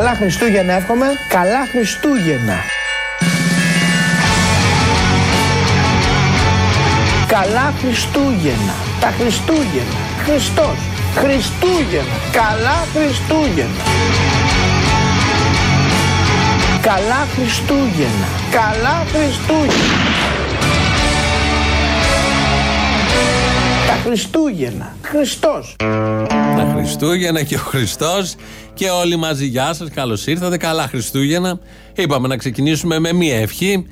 Καλά Χριστούγεννα εύχομαι. Καλά Χριστούγεννα. Καλά Χριστούγεννα. Τα Χριστούγεννα. Χριστός. Χριστούγεννα. Καλά Χριστούγεννα. Καλά Χριστούγεννα. Καλά Χριστούγεννα. Χριστούγεννα. Χριστός. Τα Χριστούγεννα και ο Χριστός και όλοι μαζί. Γεια σας, καλώς ήρθατε. Καλά Χριστούγεννα. Είπαμε να ξεκινήσουμε με μία ευχή.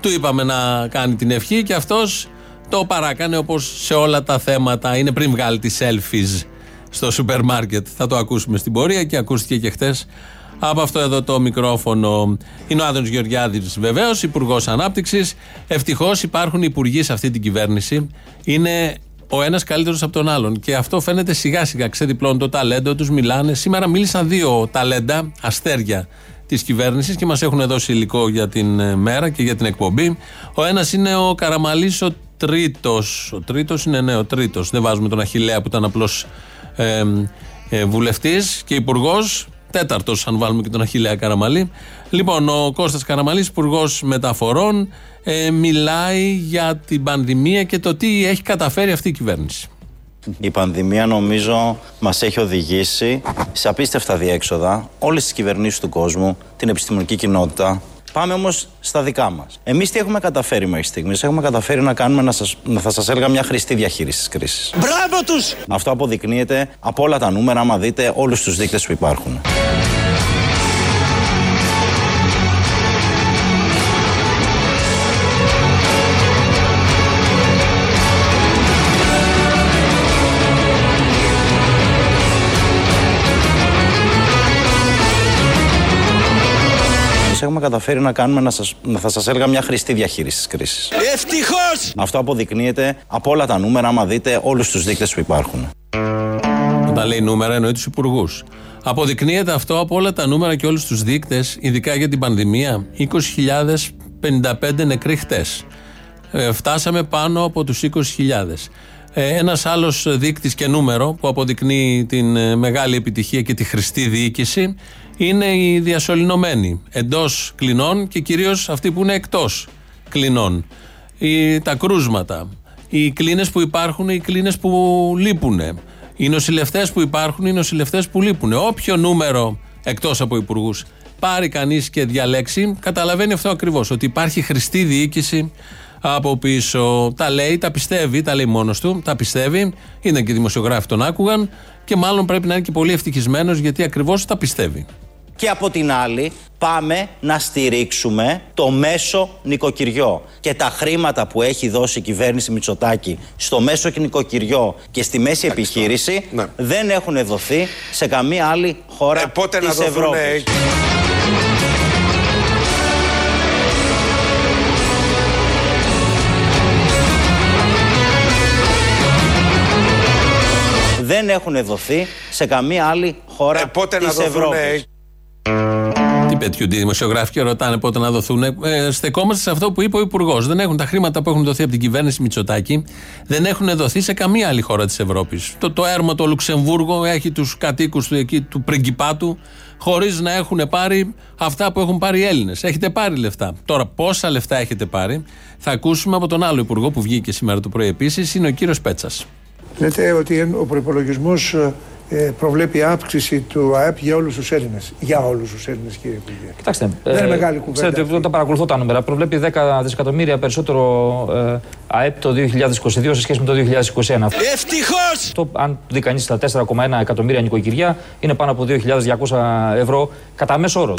Του είπαμε να κάνει την ευχή και αυτός το παράκανε όπως σε όλα τα θέματα. Είναι πριν βγάλει τις selfies στο σούπερ μάρκετ. Θα το ακούσουμε στην πορεία και ακούστηκε και χτες από αυτό εδώ το μικρόφωνο. Είναι ο Άδωνο Γεωργιάδης, βεβαίως, Υπουργός Ανάπτυξης. Ευτυχώς υπάρχουν υπουργοί σε αυτή την κυβέρνηση. Είναι ο ένας καλύτερος από τον άλλον. Και αυτό φαίνεται σιγά σιγά. Ξεδιπλώνουν το ταλέντο τους, μιλάνε. Σήμερα μίλησαν δύο ταλέντα, αστέρια της κυβέρνησης και μας έχουν δώσει υλικό για την ε, μέρα και για την εκπομπή. Ο ένας είναι ο Καραμαλής, ο τρίτος. Ο τρίτος είναι ναι, ο τρίτος. Δεν βάζουμε τον Αχηλέα που ήταν απλώς ε, ε, βουλευτής και υπουργός. Τέταρτος, αν βάλουμε και τον Αχηλέα Καραμαλή. Λοιπόν, ο Κώστας Καραμαλής, υπουργός Μεταφορών, ε, μιλάει για την πανδημία και το τι έχει καταφέρει αυτή η κυβέρνηση. Η πανδημία νομίζω μας έχει οδηγήσει σε απίστευτα διέξοδα όλες τις κυβερνήσεις του κόσμου, την επιστημονική κοινότητα. Πάμε όμως στα δικά μας. Εμείς τι έχουμε καταφέρει μέχρι στιγμής; Έχουμε καταφέρει να κάνουμε, να σας, να θα σας έλεγα, μια χρηστή διαχείριση της κρίσης. Μπράβο τους! Αυτό αποδεικνύεται από όλα τα νούμερα, άμα δείτε όλους τους δείκτες που υπάρχουν. Έχουμε καταφέρει να κάνουμε, να, σας, να θα σας έλεγα, μια χρηστή διαχείριση της κρίσης. Ευτυχώς! Αυτό αποδεικνύεται από όλα τα νούμερα, άμα δείτε όλους τους δείκτες που υπάρχουν. Όταν λέει νούμερα, εννοεί τους υπουργούς. Αποδεικνύεται αυτό από όλα τα νούμερα και όλους τους δείκτες, ειδικά για την πανδημία. 20.055 νεκροί χτες. Ε, φτάσαμε πάνω από τους 20.000. Ε, Ένας άλλος δείκτης και νούμερο που αποδεικνύει την ε, μεγάλη επιτυχία και τη χρηστή διοίκηση είναι οι διασωληνωμένοι εντός κλινών και κυρίως αυτοί που είναι εκτός κλινών. Οι, τα κρούσματα, οι κλίνες που υπάρχουν, οι κλίνες που λείπουν. Οι νοσηλευτές που υπάρχουν, οι νοσηλευτές που λείπουν. Όποιο νούμερο εκτός από υπουργούς πάρει κανείς και διαλέξει, καταλαβαίνει αυτό ακριβώς. Ότι υπάρχει χρηστή διοίκηση από πίσω. Τα λέει, τα πιστεύει, τα λέει μόνος του, τα πιστεύει. Είναι και δημοσιογράφοι τον άκουγαν και μάλλον πρέπει να είναι και πολύ ευτυχισμένος γιατί ακριβώς τα πιστεύει. Και από την άλλη πάμε να στηρίξουμε το μέσο νοικοκυριό. Και τα χρήματα που έχει δώσει η κυβέρνηση Μητσοτάκη στο μέσο νοικοκυριό και στη μέση επιχείρηση Ναι. δεν έχουν δοθεί σε καμία άλλη χώρα Ε, πότε να της δοθούν, Ευρώπης. ε, Δεν έχουν δοθεί σε καμία άλλη χώρα Ε, πότε να της δοθούν, Ευρώπης. Ε, Τι πετιούνται οι δημοσιογράφοι και ρωτάνε πότε να δοθούν. Ε, στεκόμαστε σε αυτό που είπε ο Υπουργός. Δεν έχουν τα χρήματα που έχουν δοθεί από την κυβέρνηση Μητσοτάκη, δεν έχουν δοθεί σε καμία άλλη χώρα της Ευρώπης. Το, το έρμο το Λουξεμβούργο έχει τους κατοίκους του εκεί, του πριγκιπάτου, χωρίς να έχουν πάρει αυτά που έχουν πάρει οι Έλληνες. Έχετε πάρει λεφτά. Τώρα, πόσα λεφτά έχετε πάρει, θα ακούσουμε από τον άλλο Υπουργό που βγήκε σήμερα το πρωί επίσης, είναι ο κύριος Πέτσας. Λέτε ότι ο προπολογισμό προβλέπει αύξηση του ΑΕΠ για όλους τους Έλληνες. Για όλους τους Έλληνες, κύριε Υπουργέ. Κοιτάξτε, Δεν είναι μεγάλη κουβέντα Ξέρετε, αυτή. όταν παρακολουθώ τα νούμερα, προβλέπει 10 δισεκατομμύρια περισσότερο ε, ΑΕΠ το 2022 σε σχέση με το 2021. Ευτυχώς! Αυτό, αν δει κανείς τα 4,1 εκατομμύρια νοικοκυριά, είναι πάνω από 2.200 ευρώ κατά μέσο όρο.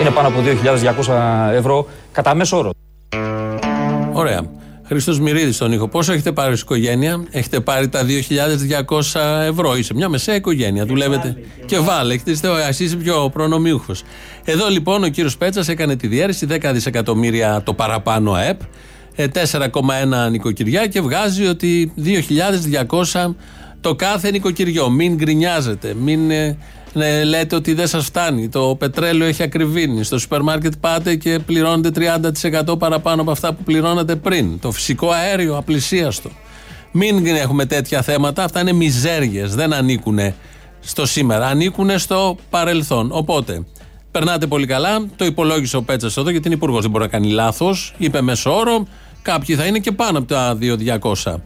Είναι πάνω από 2.200 ευρώ κατά μέσο όρο. Ωραία. Χρήστο Μυρίδης στον ήχο. Πόσο έχετε πάρει ως οικογένεια, Έχετε πάρει τα 2.200 ευρώ. Είσαι μια μεσαία οικογένεια. Δουλεύετε. Και βάλε. Έχετε είστε, εσύ είσαι πιο προνομιούχος. Εδώ λοιπόν ο κύριος Πέτσας έκανε τη διαίρεση 10 δισεκατομμύρια το παραπάνω ΑΕΠ, ε, 4,1 νοικοκυριά και βγάζει ότι 2.200 το κάθε νοικοκυριό. Μην γκρινιάζετε. Μην ε, Ναι, λέτε ότι δεν σας φτάνει. Το πετρέλαιο έχει ακριβήνει. Στο σούπερ μάρκετ πάτε και πληρώνετε 30% παραπάνω από αυτά που πληρώνατε πριν. Το φυσικό αέριο απλησίαστο. Μην έχουμε τέτοια θέματα. Αυτά είναι μιζέριες. Δεν ανήκουν στο σήμερα. Ανήκουν στο παρελθόν. Οπότε, περνάτε πολύ καλά. Το υπολόγισε ο Πέτσας εδώ, γιατί είναι υπουργός. Δεν μπορεί να κάνει λάθος. Είπε μέσο όρο. Κάποιοι θα είναι και πάνω από τα 2.200.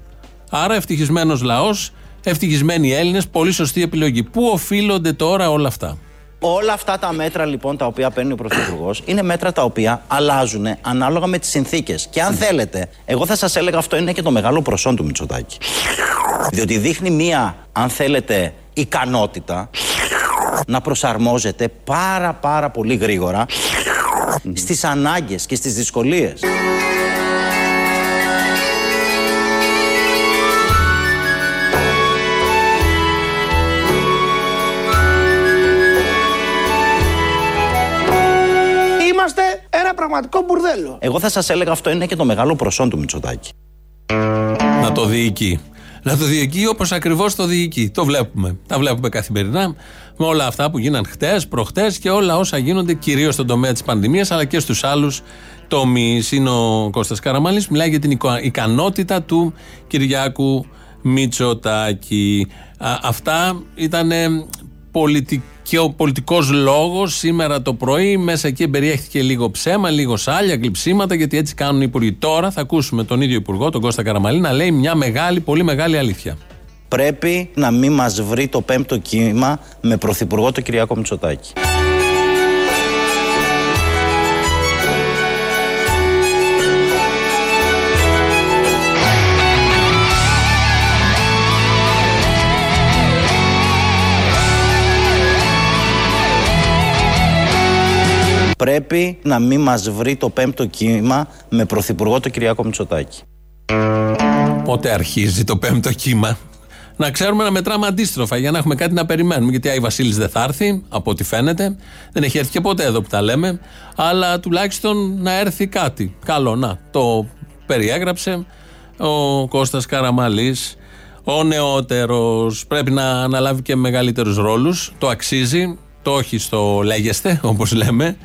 Άρα, ευτυχισμένος λαός, ευτυχισμένοι Έλληνες, πολύ σωστή επιλογή. Πού οφείλονται τώρα όλα αυτά; Όλα αυτά τα μέτρα λοιπόν τα οποία παίρνει ο Πρωθυπουργός είναι μέτρα τα οποία αλλάζουν ανάλογα με τις συνθήκες. Και αν θέλετε, εγώ θα σας έλεγα αυτό είναι και το μεγάλο προσόν του Μητσοτάκη. Διότι δείχνει μία, αν θέλετε, ικανότητα να προσαρμόζεται πάρα πάρα πολύ γρήγορα στις ανάγκες και στις δυσκολίες. Πραγματικό μπουρδέλο. Εγώ θα σας έλεγα αυτό είναι και το μεγάλο προσόν του Μητσοτάκη. Να το διοικεί. Να το διοικεί όπως ακριβώς το διοικεί. Το βλέπουμε. Τα βλέπουμε καθημερινά με όλα αυτά που γίναν χτες, προχτές και όλα όσα γίνονται κυρίως στον τομέα της πανδημίας αλλά και στους άλλους τομείς. Είναι ο Κώστας Καραμάλη, μιλάει για την ικανότητα του Κυριάκου Μητσοτάκη. Α, αυτά ήταν και ο πολιτικός λόγος σήμερα το πρωί. Μέσα εκεί περιέχθηκε λίγο ψέμα, λίγο σάλια, κλειψίματα, γιατί έτσι κάνουν οι υπουργοί. Τώρα θα ακούσουμε τον ίδιο υπουργό, τον Κώστα Καραμαλή, να λέει μια μεγάλη, πολύ μεγάλη αλήθεια. Πρέπει να μην μας βρει το πέμπτο κύμα με πρωθυπουργό τον Κυριάκο Μητσοτάκη. Πρέπει να μην μας βρει το πέμπτο κύμα με πρωθυπουργό τον Κυριάκο Μητσοτάκη. Πότε αρχίζει το πέμπτο κύμα; Να ξέρουμε να μετράμε αντίστροφα για να έχουμε κάτι να περιμένουμε. Γιατί Άι Βασίλης δεν θα έρθει, από ό,τι φαίνεται. Δεν έχει έρθει και ποτέ εδώ που τα λέμε. Αλλά τουλάχιστον να έρθει κάτι. Καλό, να. Το περιέγραψε ο Κώστας Καραμαλής ο νεότερος πρέπει να αναλάβει και μεγαλύτερους ρόλους το αξίζει το όχι στο λέγεστε όπως λέμε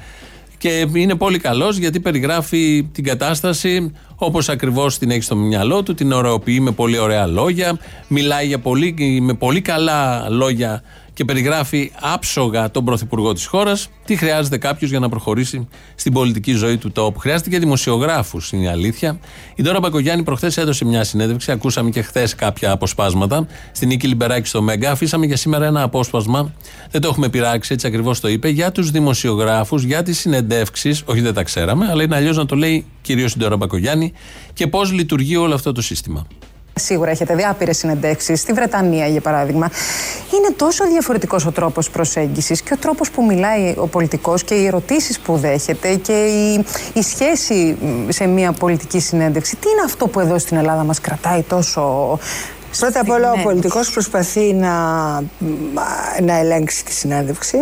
και είναι πολύ καλός γιατί περιγράφει την κατάσταση όπως ακριβώς την έχει στο μυαλό του, την ωρεοποιεί με πολύ ωραία λόγια, μιλάει για πολύ, με πολύ καλά λόγια και περιγράφει άψογα τον πρωθυπουργό της χώρας. Τι χρειάζεται κάποιος για να προχωρήσει στην πολιτική ζωή του τόπου. Χρειάζεται και δημοσιογράφους, είναι η αλήθεια. Η Δώρα Μπακογιάννη προχθές έδωσε μια συνέντευξη. Ακούσαμε και χθες κάποια αποσπάσματα. Στην νίκη Λιμπεράκη στο Μέγκα. Αφήσαμε για σήμερα ένα απόσπασμα. Δεν το έχουμε πειράξει, έτσι ακριβώς το είπε. Για τους δημοσιογράφους, για τις συνεντεύξεις. Όχι, δεν τα ξέραμε, αλλά είναι αλλιώς να το λέει κυρίως η Δώρα Μπακογιάννη και πώς λειτουργεί όλο αυτό το σύστημα. Σίγουρα έχετε δει άπειρες συνεντεύξεις στη Βρετανία, για παράδειγμα. Είναι τόσο διαφορετικός ο τρόπος προσέγγισης και ο τρόπος που μιλάει ο πολιτικός και οι ερωτήσεις που δέχεται και η, η σχέση σε μια πολιτική συνέντευξη. Τι είναι αυτό που εδώ στην Ελλάδα μας κρατάει τόσο. Πρώτα απ' όλα, ο πολιτικός προσπαθεί να, να ελέγξει τη συνέντευξη.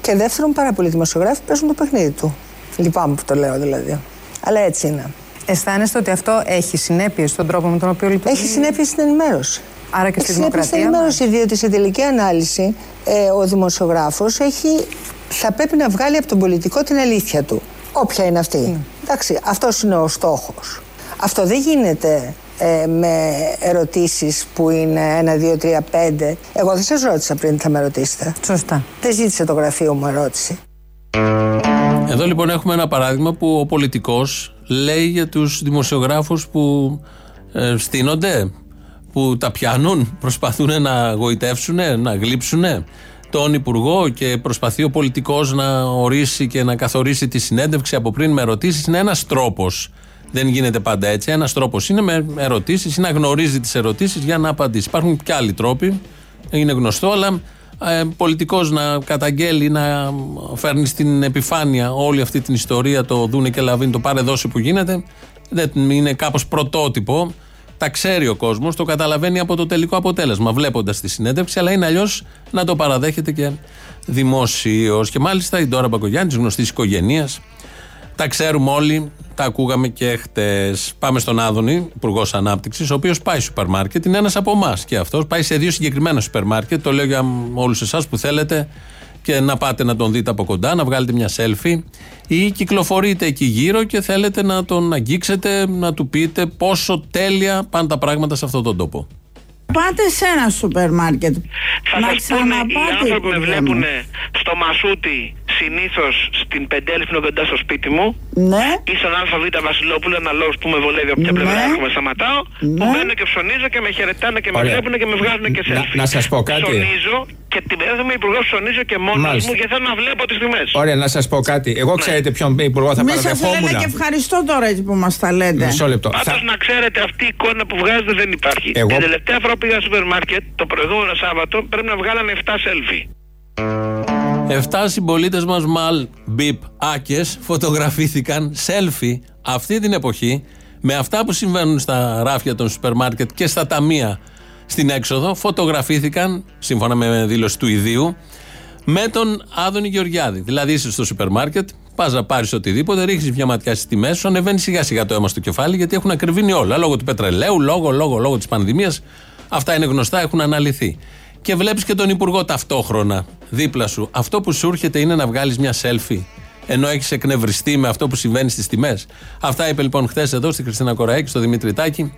Και δεύτερον, πάρα πολλοί δημοσιογράφοι παίζουν το παιχνίδι του. Λυπάμαι που το λέω δηλαδή. Αλλά έτσι είναι. Αισθάνεστε ότι αυτό έχει συνέπειες στον τρόπο με τον οποίο λειτουργεί; Έχει συνέπειες στην ενημέρωση. Άρα και στη έχει δημοκρατία. Στην ενημέρωση, διότι σε τελική ανάλυση ε, ο δημοσιογράφος θα πρέπει να βγάλει από τον πολιτικό την αλήθεια του. Όποια είναι αυτή. Mm. Εντάξει, αυτός είναι ο στόχος. Αυτό δεν γίνεται ε, με ερωτήσεις που είναι ένα, δύο, τρία, πέντε. Εγώ δεν σας ρώτησα πριν θα με ρωτήσετε. Σωστά. Δεν ζήτησε το γραφείο μου ερώτηση. Εδώ λοιπόν έχουμε ένα παράδειγμα που ο πολιτικός λέει για τους δημοσιογράφους που ε, στείνονται, που τα πιάνουν, προσπαθούν να γοητεύσουν, να γλύψουν τον Υπουργό και προσπαθεί ο πολιτικός να ορίσει και να καθορίσει τη συνέντευξη από πριν με ερωτήσεις. Είναι ένας τρόπος. Δεν γίνεται πάντα έτσι. Ένας τρόπος είναι με ερωτήσεις ή να γνωρίζει τις ερωτήσεις για να απαντήσει. Υπάρχουν και άλλοι τρόποι. Είναι γνωστό, αλλά ε, πολιτικός να καταγγέλει, να φέρνει στην επιφάνεια όλη αυτή την ιστορία, το δούνε και λαβίνει, το πάρε δόση που γίνεται, δεν είναι κάπως πρωτότυπο. Τα ξέρει ο κόσμος, το καταλαβαίνει από το τελικό αποτέλεσμα, βλέποντας τη συνέντευξη, αλλά είναι αλλιώς να το παραδέχεται και δημοσίως. Και μάλιστα η Ντόρα Μπακογιάννης, τη γνωστής οικογένειας, τα ξέρουμε όλοι Τα ακούγαμε και χτες. Πάμε στον Άδωνη, Υπουργός Ανάπτυξης, ο οποίος πάει σούπερ μάρκετ. Είναι ένας από εμάς και αυτός. Πάει σε δύο συγκεκριμένα σούπερ μάρκετ. Το λέω για όλους εσάς που θέλετε και να πάτε να τον δείτε από κοντά, να βγάλετε μια selfie ή κυκλοφορείτε εκεί γύρω και θέλετε να τον αγγίξετε, να του πείτε πόσο τέλεια πάνε τα πράγματα σε αυτόν τον τόπο. Πάτε σε ένα σούπερ μάρκετ. Θα να σας πούνε οι ξαναπάτε. άνθρωποι που με υπουργέ βλέπουν μου. στο Μασούτι συνήθως στην Πεντέλφινο κοντά στο σπίτι μου Ναι. ή στον ΑΒ Βασιλόπουλο, ένα λόγο που με βολεύει από ποια Ναι. πλευρά έρχομαι, σταματάω. Που Ναι. μπαίνω και ψωνίζω και με χαιρετάνε και με Ωραία. βλέπουν και με βγάζουν και Να- selfie. να σας πω κάτι. Ψωνίζω και την περίοδο με υπουργός ψωνίζω και μόνος Μάλιστα. μου γιατί θέλω να βλέπω τις τιμές. Ωραία, να σας πω κάτι. Εγώ ξέρετε ποιον υπουργό θα Μη σας παραδεχόμουν. λένε και ευχαριστώ τώρα έτσι που μας τα λέτε. Μισό λεπτό. Πάντως Θα- να ξέρετε, αυτή η εικόνα που βγάζετε δεν υπάρχει. Εγώ- Την τελευταία φορά που πήγα στο σούπερ μάρκετ, το προηγούμενο Σάββατο, πρέπει να βγάλανε 7 selfie. Εφτά συμπολίτες μας μαλ, μπιπ, άκες φωτογραφήθηκαν selfie αυτή την εποχή με αυτά που συμβαίνουν στα ράφια των σούπερ μάρκετ και στα ταμεία στην έξοδο. Φωτογραφήθηκαν, σύμφωνα με δήλωση του ιδίου, με τον Άδωνη Γεωργιάδη. Δηλαδή είσαι στο σούπερ μάρκετ, πας να πάρεις οτιδήποτε, ρίχνεις μια ματιά στις τιμές, σου ανεβαίνεις σιγά σιγά το αίμα στο κεφάλι γιατί έχουν ακριβήνει όλα. Λόγω του πετρελαίου, λόγω, λόγω, λόγω της πανδημίας. Αυτά είναι γνωστά, έχουν αναλυθεί. Και βλέπεις και τον Υπουργό ταυτόχρονα δίπλα σου. Αυτό που σου έρχεται είναι να βγάλεις μια selfie. Ενώ έχεις εκνευριστεί με αυτό που συμβαίνει στις τιμές. Αυτά είπε λοιπόν χθες εδώ στη Χριστίνα Κοραέκη, στο Δημήτρη Τάκη,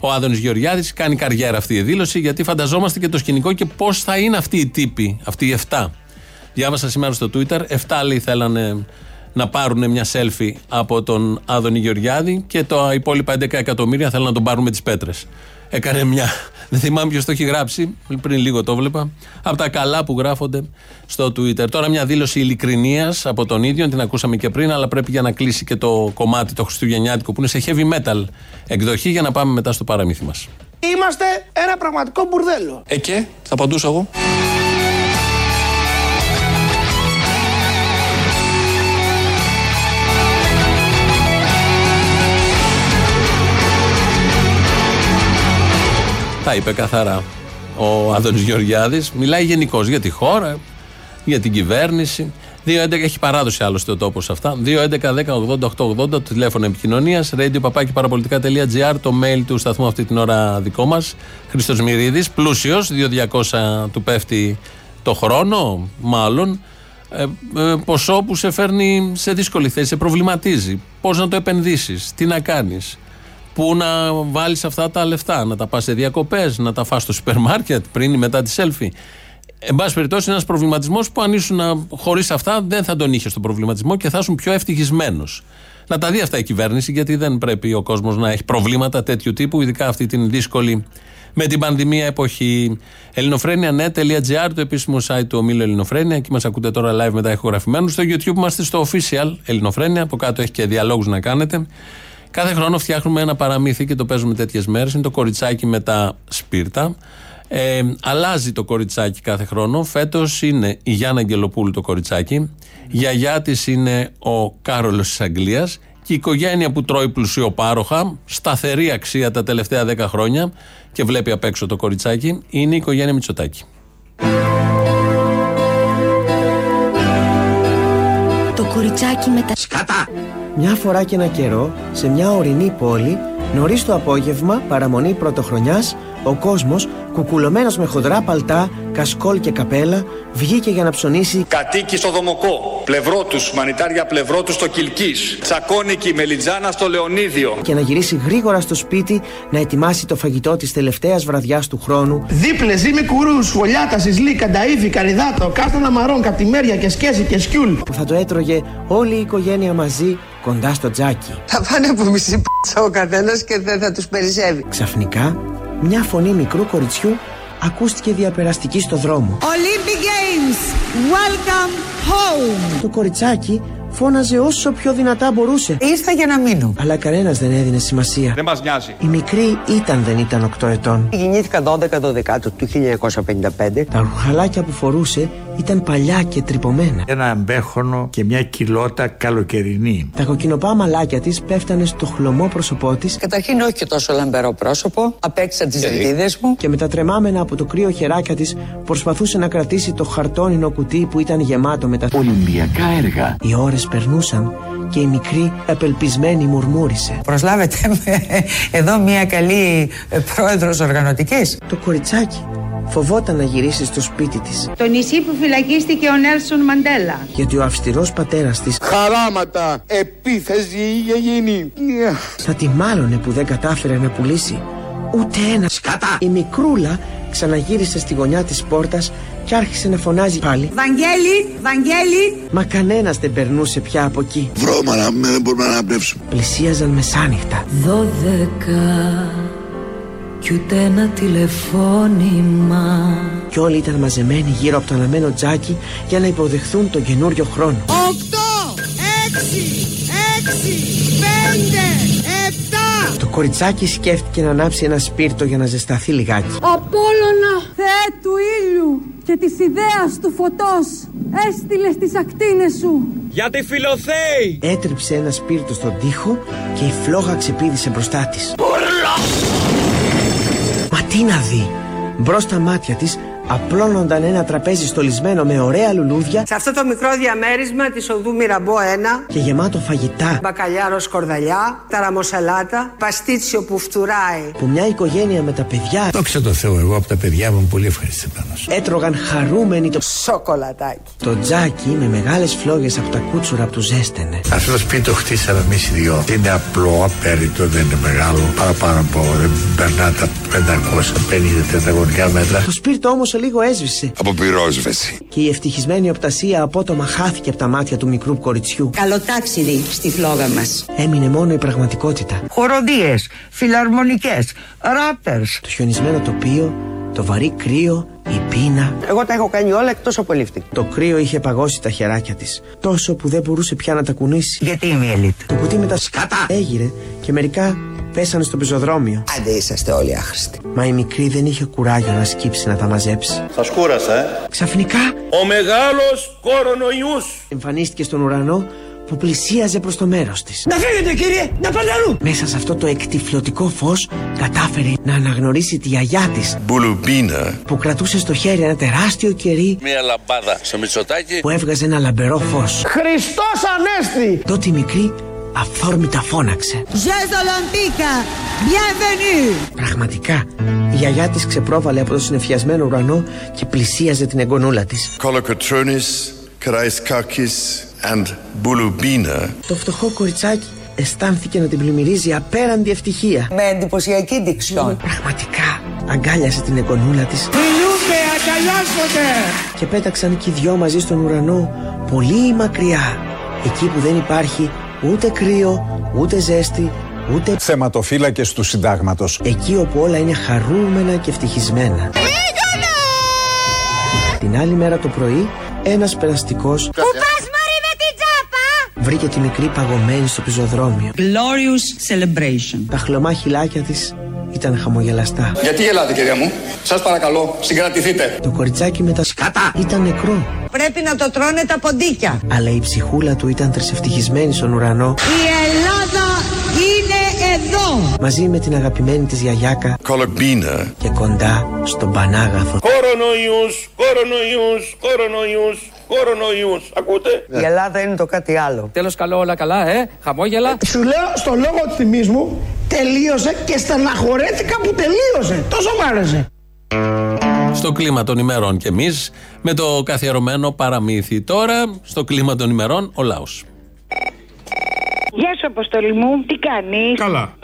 ο Άδωνης Γεωργιάδης. Κάνει καριέρα αυτή η δήλωση, γιατί φανταζόμαστε και το σκηνικό και πώς θα είναι αυτοί οι τύποι, αυτοί οι 7. Διάβασα σήμερα στο Twitter, 7 λέει θέλανε να πάρουν μια selfie από τον Άδωνη Γεωργιάδη και τα υπόλοιπα 11 εκατομμύρια θέλουν να τον πάρουν με τις πέτρες. Έκανε μια. Δεν θυμάμαι ποιος το έχει γράψει, πριν λίγο το βλέπα. Από τα καλά που γράφονται στο Twitter. Τώρα μια δήλωση ειλικρινίας από τον ίδιο, την ακούσαμε και πριν, αλλά πρέπει για να κλείσει και το κομμάτι το Χριστουγεννιάτικο που είναι σε heavy metal εκδοχή για να πάμε μετά στο παραμύθι μας. Είμαστε ένα πραγματικό μπουρδέλο. Ε και, θα απαντούσα εγώ. Τα είπε καθαρά ο Άδωνης Γεωργιάδης. Μιλάει γενικώς για τη χώρα, για την κυβέρνηση. 2.11 έχει παράδοση άλλωστε ο τόπος αυτά. 2.11.10.80.880 το τηλέφωνο επικοινωνίας. Radio papaki το mail του σταθμού αυτή την ώρα δικό μας. Χρήστος Μυρίδης, πλούσιος, 2.200 του πέφτει το χρόνο, μάλλον. Ε, ε, ποσό που σε φέρνει σε δύσκολη θέση, σε προβληματίζει. Πώς να το επενδύσεις, τι να κάνεις, πού να βάλεις αυτά τα λεφτά, να τα πας σε διακοπές, να τα φας στο σούπερ μάρκετ πριν ή μετά τη selfie. Εν πάση περιπτώσει, είναι ένας προβληματισμός που αν ήσουν χωρίς αυτά δεν θα τον είχες στον προβληματισμό και θα ήσουν πιο ευτυχισμένος. Να τα δει αυτά η κυβέρνηση, γιατί δεν πρέπει ο κόσμος να έχει προβλήματα τέτοιου τύπου, ειδικά αυτή την δύσκολη με την πανδημία εποχή. ελληνοφρένια.net.gr, το επίσημο site του ομίλου Ελληνοφρένια. Εκεί μας ακούτε τώρα live μετά ηχογραφημένους. Στο YouTube είμαστε στο official Ελληνοφρένια. Από κάτω έχει και διαλόγους να κάνετε. Κάθε χρόνο φτιάχνουμε ένα παραμύθι και το παίζουμε τέτοιες μέρες. Είναι το κοριτσάκι με τα σπίρτα. Ε, αλλάζει το κοριτσάκι κάθε χρόνο. Φέτος είναι η Γιάννα Αγγελοπούλου το κοριτσάκι. Η γιαγιά της είναι ο Κάρολος της Αγγλίας. Και η οικογένεια που τρώει πλουσιοπάροχα, σταθερή αξία τα τελευταία 10 χρόνια και βλέπει απ' έξω το κοριτσάκι, είναι η οικογένεια Μητσοτάκη. Το κοριτσάκι με τα Σκατά! Μια φορά και ένα καιρό, σε μια ορεινή πόλη, νωρίς το απόγευμα, παραμονή πρωτοχρονιάς, ο κόσμος, κουκουλωμένος με χοντρά παλτά, κασκόλ και καπέλα, βγήκε για να ψωνίσει Κατοίκη στο Δομοκό, πλευρό τους, μανιτάρια πλευρό τους στο Κιλκή, Τσακώνικη Μελιτζάνα στο Λεωνίδιο. και να γυρίσει γρήγορα στο σπίτι να ετοιμάσει το φαγητό της τελευταίας βραδιάς του χρόνου Δίπλε, ζύμη κουρού, σχολιάτα, σισλή, κανταήφι, καριδάτο, κάστανα μαρών, καπτημέρια και σκέση και σκιούλ. που θα το έτρωγε όλη η οικογένεια μαζί κοντά στο τζάκι. Θα πάνε από μισή πίτσα ο καθένας και δεν θα τους περισσεύει. Ξαφνικά, μια φωνή μικρού κοριτσιού ακούστηκε διαπεραστική στο δρόμο. Olympic Games, welcome home. Το κοριτσάκι φώναζε όσο πιο δυνατά μπορούσε. Ήρθα για να μείνω. Αλλά κανένας δεν έδινε σημασία. Δεν μας νοιάζει. Η μικρή ήταν δεν ήταν 8 ετών. Γεννήθηκα 12 το δεκάτο του 1955. Τα ρουχαλάκια που φορούσε ήταν παλιά και τρυπωμένα. Ένα αμπέχονο και μια κοιλότα καλοκαιρινή. Τα κοκκινοπά μαλάκια της πέφτανε στο χλωμό πρόσωπό της Καταρχήν όχι και τόσο λαμπερό πρόσωπο. Απέξα τις διτίδε μου. και με τα τρεμάμενα από το κρύο χεράκια της προσπαθούσε να κρατήσει το χαρτόνινο κουτί που ήταν γεμάτο με τα Ολυμπιακά έργα. Οι ώρες περνούσαν και η μικρή απελπισμένη μουρμούρισε. Προσλάβετε με εδώ μια καλή ε, πρόεδρος οργανωτικής. Το κοριτσάκι φοβόταν να γυρίσει στο σπίτι της Το νησί που φυλακίστηκε ο Νέλσον Μαντέλα. γιατί ο αυστηρός πατέρας της Χαράματα, επίθεση είχε γίνει. θα τη μάλωνε που δεν κατάφερε να πουλήσει ούτε ένα σκατά. Η μικρούλα ξαναγύρισε στη γωνιά της πόρτας και άρχισε να φωνάζει πάλι. Βαγγέλη, Βαγγέλη. Μα κανένας δεν περνούσε πια από εκεί. Βρώμα να μην μπορούμε να αναπνεύσουμε. Πλησίαζαν μεσάνυχτα. Δώδεκα κι ούτε ένα τηλεφώνημα Και όλοι ήταν μαζεμένοι γύρω από το αναμένο τζάκι για να υποδεχθούν τον καινούριο χρόνο. Οκτώ, έξι, έξι, πέντε, επτά. Το κοριτσάκι σκέφτηκε να ανάψει ένα σπίρτο για να ζεσταθεί λιγάκι. Απόλλωνα, Θεέ του ήλιου και της ιδέας του φωτός, έστειλε στις ακτίνες σου. Για τη φιλοθέη! Έτριψε ένα σπίρτο στον τοίχο και η φλόγα ξεπήδησε μπροστά της. Μα τι να δει! Μπρος στα μάτια της απλώνονταν ένα τραπέζι στολισμένο με ωραία λουλούδια Σε αυτό το μικρό διαμέρισμα της οδού Μυραμπό 1 και γεμάτο φαγητά Μπακαλιάρο σκορδαλιά, ταραμοσαλάτα, παστίτσιο που φτουράει. που μια οικογένεια με τα παιδιά Δόξα τω Θεώ, εγώ από τα παιδιά μου είμαι πολύ ευχαριστημένος. έτρωγαν χαρούμενοι το, Σοκολατάκι. το τζάκι με μεγάλες φλόγες από τα κούτσουρα που του ζέστενε. Αυτός το σπίτι το χτίσαμε εμείς οι δυο. Είναι απλό, απέριτο, δεν είναι μεγάλο. Παραπάνω από δεν περνά τα 550 τετραγωνικά μέτρα. Το σπίρτο όμως σε λίγο έσβησε Από πυρόσβεση. και η ευτυχισμένη οπτασία απότομα χάθηκε από τα μάτια του μικρού κοριτσιού. Καλό τάξιδι στη φλόγα μας. Έμεινε μόνο η πραγματικότητα. Χοροδίες, φιλαρμονικές, ράπερς. Το χιονισμένο τοπίο, το βαρύ κρύο, η πείνα. Εγώ τα έχω κάνει όλα εκτός από λήφτη. Το κρύο είχε παγώσει τα χεράκια της, τόσο που δεν μπορούσε πια να τα κουνήσει. Γιατί είμαι ελίτ; Το κουτί με τα σκάτα έγειρε και μερικά πέσανε στο πεζοδρόμιο. Άντε είσαστε όλοι άχρηστοι. Μα η μικρή δεν είχε κουράγιο να σκύψει να τα μαζέψει. Σας κούρασα, ε. Ξαφνικά Ο μεγάλος κορονοϊούς! εμφανίστηκε στον ουρανό που πλησίαζε προς το μέρος της. Να φύγετε κύριε, να πάτε αλλού. Μέσα σε αυτό το εκτιφλωτικό φως κατάφερε να αναγνωρίσει τη γιαγιά της Μπουλουμπίνα. που κρατούσε στο χέρι ένα τεράστιο κερί Μία λαμπάδα στο Μητσοτάκι. που έβγαζε ένα λαμπερό φως. Χριστός Ανέστη. Τότε η μικρή αυθόρμητα φώναξε. Jeux Olympiques, bienvenue. Πραγματικά, η γιαγιά της ξεπρόβαλε από το συνεφιασμένο ουρανό και πλησίαζε την εγγονούλα της. Κολοκοτρώνης, Καραϊσκάκης and Μπουλουμπίνα. Το φτωχό κοριτσάκι αισθάνθηκε να την πλημμυρίζει απέραντη ευτυχία. Με εντυπωσιακή διξιόν. Πραγματικά αγκάλιασε την εγγονούλα της Φιλούνται, αγκαλιάζονται. και πέταξαν και οι δυο μαζί στον ουρανό πολύ μακριά. Εκεί που δεν υπάρχει ούτε κρύο, ούτε ζέστη, ούτε Θεματοφύλακες του συντάγματος. εκεί όπου όλα είναι χαρούμενα και ευτυχισμένα. Την άλλη μέρα το πρωί, ένας περαστικός Πού πας μωρή με την τσάπα; βρήκε τη μικρή παγωμένη στο πεζοδρόμιο. Glorious celebration. Τα χλωμά χυλάκια της ήταν χαμογελαστά. Γιατί γελάτε, κυρία μου; Σας παρακαλώ, συγκρατηθείτε. Το κοριτσάκι με τα σκατά ήταν νεκρό. Πρέπει να το τρώνε τα ποντίκια. Αλλά η ψυχούλα του ήταν τρισευτυχισμένη στον ουρανό Η Ελλάδα είναι εδώ. μαζί με την αγαπημένη της γιαγιάκα Κολομπίνα. και κοντά στον Πανάγαθο. Κορονοϊούς, κορονοϊούς, κορονοϊούς, κορονοϊούς. Ακούτε; Η Ελλάδα είναι το κάτι άλλο. Τέλος καλό, όλα καλά, ε. Χαμόγελα. Σου λέω στο λόγο τιμής μου τελείωσε και στεναχωρέθηκα που τελείωσε. Τόσο μ' άρεσε. Στο κλίμα των ημερών κι εμείς με το καθιερωμένο παραμύθι. Τώρα, στο κλίμα των ημερών, ο λαός. Γεια σου, Αποστολή μου, τι κάνεις; Καλά.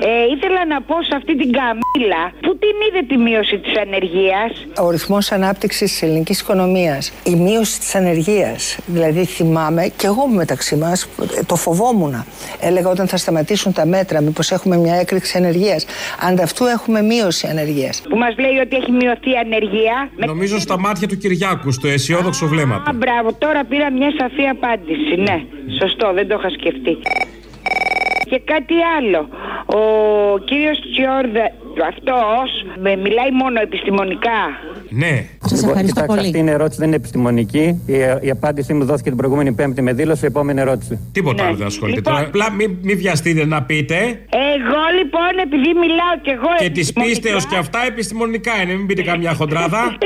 Ε, ήθελα να πω σε αυτή την Καμίλα που την είδε τη μείωση της ανεργίας. Ο ρυθμός ανάπτυξης της ελληνικής οικονομίας, η μείωση της ανεργίας. Δηλαδή θυμάμαι και εγώ μεταξύ μας ε, το φοβόμουν. Έλεγα όταν θα σταματήσουν τα μέτρα, μήπως έχουμε μια έκρηξη ανεργίας. Ανταυτού έχουμε μείωση ανεργίας. Που μας λέει ότι έχει μειωθεί η ανεργία. Με- Νομίζω στα μάτια του Κυριάκου, στο αισιόδοξο βλέμμα Α, του. μπράβο, τώρα πήρα μια σαφή απάντηση. Ναι, σωστό, δεν το είχα σκεφτεί. Και κάτι άλλο. Ο κύριος Τσιόρδα, αυτός, με μιλάει μόνο επιστημονικά. Ναι. Σας ευχαριστώ πολύ. Αυτή είναι ερώτηση, δεν είναι επιστημονική. Η, η απάντησή μου δόθηκε την προηγούμενη Πέμπτη με δήλωση. Επόμενη ερώτηση. Τίποτα άλλο δεν ασχολείται τώρα. Απλά μην μη βιαστείτε να πείτε. Εγώ λοιπόν, επειδή μιλάω κι εγώ. Και τη επιστημονικά- πίστεως και αυτά επιστημονικά είναι. Μην πείτε καμιά χοντράδα.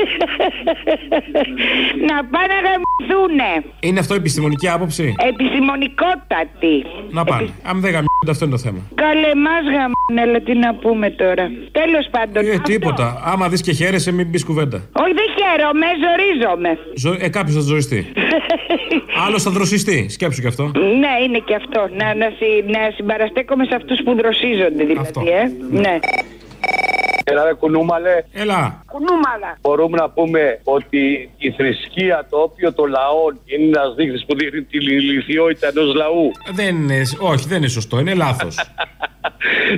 να πάνε να γαμηθούνε. Είναι αυτό επιστημονική άποψη; Επιστημονικότατη. Να πάνε. Αν δεν γαμιούνται, αυτό είναι το θέμα. Καλέ μας γαμούνε, αλλά τι να πούμε τώρα. Τέλος πάντων. Ε, αυτό. τίποτα. Άμα δεις και χαίρεσαι, μην πει κουβέντα. Όχι, δεν χαίρομαι, ζορίζομαι. Ζω... Ε, κάποιος θα ζοριστεί. Άλλος θα δροσιστεί. Σκέψου κι αυτό. ναι, είναι και αυτό. Να, να, συ- να συμπαραστέκομαι σε αυτούς που δροσίζονται, δηλαδή, ε. Ναι. Έλα ρε κουνούμαλε. Έλα. Κουνούμαλα. Μπορούμε να πούμε ότι η θρησκεία, το όπιο των λαών είναι ένας δείκτης που δείχνει την ηλικιότητα ενός λαού. Δεν είναι, όχι, δεν είναι σωστό. Είναι λάθος.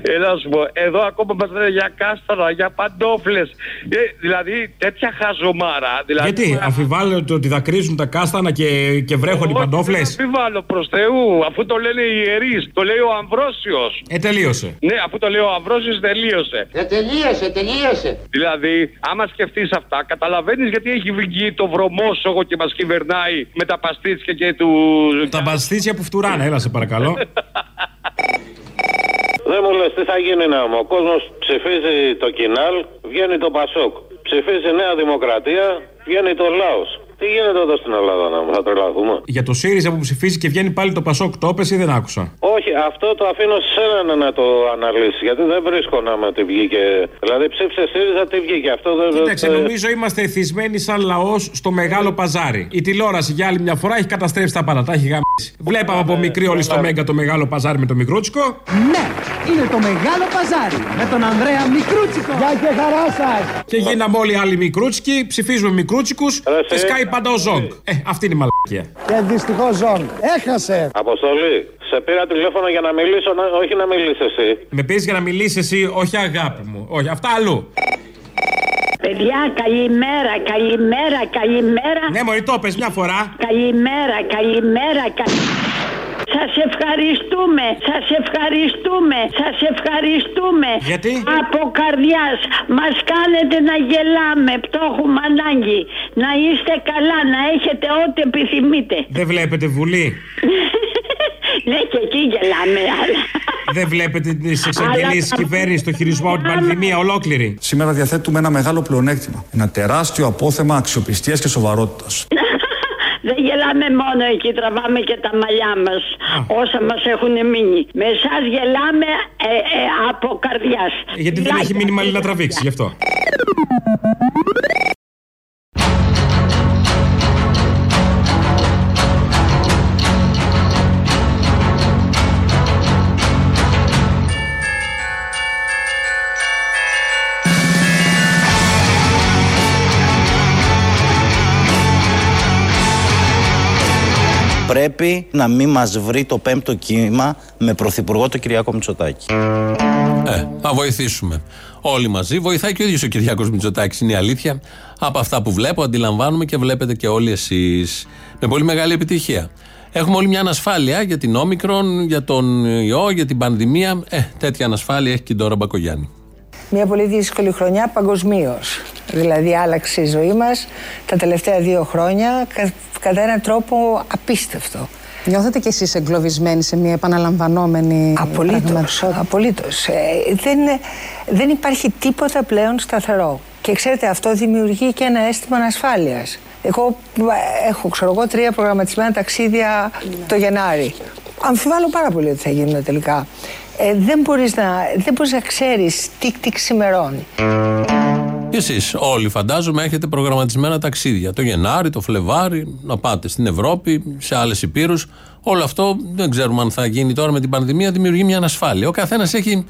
Έλα να σου πω, εδώ ακόμα μας λένε για κάστανα, για παντόφλες. Ε, δηλαδή τέτοια χαζομάρα. Δηλαδή, Γιατί αμφιβάλλετε ότι δακρύζουν τα κάστανα και, και βρέχουν οι παντόφλες; Δεν αμφιβάλλω προς Θεού, αφού το λένε οι ιερείς, το λέει ο Αμβρόσιος. Ε, τελείωσε. Ναι, αφού το λέει ο Αμβρόσιος τελείωσε. Ε, τελείωσε, τελείωσε. Δηλαδή, άμα σκεφτείς αυτά, καταλαβαίνεις γιατί έχει βγει το βρωμόσογο και μας κυβερνάει με τα παστίτσια και του. Τα παστίτσια που φτουράνε, έλα σε παρακαλώ. Δεν μου λες τι θα γίνει να μου. Ο κόσμος ψηφίζει το Κινάλ, βγαίνει το Πασόκ. Ψηφίζει Νέα Δημοκρατία, βγαίνει το Λάος. Τι γίνεται εδώ στην Ελλάδα να μου, θα τρελαθούμε; Για το ΣΥΡΙΖΑ που ψηφίζει και βγαίνει πάλι το Πασόκ, το έπεσε ή δεν άκουσα; Όχι, αυτό το αφήνω σε σένα να το αναλύσει. Γιατί δεν βρίσκω να με τι βγήκε. Δηλαδή ψήφισε ΣΥΡΙΖΑ, τι βγήκε. Αυτό δεν. Κοίταξε, δεν- νομίζω είμαστε εθισμένοι σαν λαός στο μεγάλο παζάρι. Η τηλεόραση για άλλη μια φορά έχει καταστρέψει τα πάντα, τα έχει γαμίσει. Βλέπαμε από μικρή όλοι στο Μέγκα το μεγάλο παζάρι με το μικρούτσικο. Ναι, είναι το μεγάλο παζάρι με τον Ανδρέα Μικρούτσικο. Γεια και χαρά σας. Και γίναμε όλοι άλλοι μικρούτσικοι, ψηφίζουμε μικρούτσικους και σκάει πάντα ο Ζόγκ. Ε, αυτή είναι η μαλακία. Και δυστυχώς Ζόγκ. Έχασε. Αποστολή, σε πήρα τηλέφωνο για να μιλήσω, να... όχι να μιλήσεις εσύ. Με πεις για να μιλήσεις εσύ, όχι αγάπη μου. Όχι, αυτά αλλού. Παιδιά, καλημέρα, καλημέρα, καλημέρα. Ναι, μωρή, το πες μια φορά. Καλημέρα, καλημέρα, καλημέρα. Σας ευχαριστούμε, σας ευχαριστούμε, σας ευχαριστούμε. Γιατί; Από καρδιάς μας κάνετε να γελάμε, το έχουμε ανάγκη. Να είστε καλά, να έχετε ό,τι επιθυμείτε. Δεν βλέπετε βουλή. ναι και εκεί γελάμε, αλλά... Δεν βλέπετε τις εξαγγελίες τη κυβέρνησης, το χειρισμό από την πανδημία ολόκληρη. Σήμερα διαθέτουμε ένα μεγάλο πλεονέκτημα. Ένα τεράστιο απόθεμα αξιοπιστίας και σοβαρότητας. Δεν γελάμε μόνο εκεί, τραβάμε και τα μαλλιά μας, όσα μας έχουν μείνει. Με εσάς γελάμε ε, ε, από καρδιάς. Γιατί δεν έχει μείνει μαλλί να τραβήξει, γι' αυτό. Πρέπει να μην μας βρει το πέμπτο κύμα με πρωθυπουργό τον Κυριάκο Μητσοτάκη. Ε, θα βοηθήσουμε. Όλοι μαζί. Βοηθάει και ο ίδιος ο Κυριάκος Μητσοτάκης, είναι η αλήθεια. Από αυτά που βλέπω, αντιλαμβάνουμε και βλέπετε και όλοι εσείς. Με πολύ μεγάλη επιτυχία. Έχουμε όλη μια ανασφάλεια για την όμικρον, για τον ιό, για την πανδημία. Ε, τέτοια ανασφάλεια έχει και η Ντόρα Μπακογιάννη. Μια πολύ δύσκολη χρονιά παγκοσμίως. Δηλαδή άλλαξε η ζωή μας τα τελευταία δύο χρόνια κα- κατά έναν τρόπο απίστευτο. Νιώθετε κι εσείς εγκλωβισμένοι σε μια επαναλαμβανόμενη Απολύτως, πραγματικότητα; απολύτως. Ε, δεν, δεν υπάρχει τίποτα πλέον σταθερό. Και ξέρετε, αυτό δημιουργεί και ένα αίσθημα ανασφάλειας. Εγώ ε, έχω, ξέρω εγώ, τρία προγραμματισμένα ταξίδια το Γενάρη. Αμφιβάλλω πάρα πολύ ότι θα γίνουν τελικά. Ε, δεν, μπορείς να, δεν μπορείς να ξέρεις τι, τι ξημερώνει. Και εσεί όλοι φαντάζομαι έχετε προγραμματισμένα ταξίδια. Το Γενάρη, το Φλεβάρι, να πάτε στην Ευρώπη, σε άλλες υπήρους. Όλο αυτό δεν ξέρουμε αν θα γίνει τώρα με την πανδημία, δημιουργεί μια ανασφάλεια. Ο καθένας έχει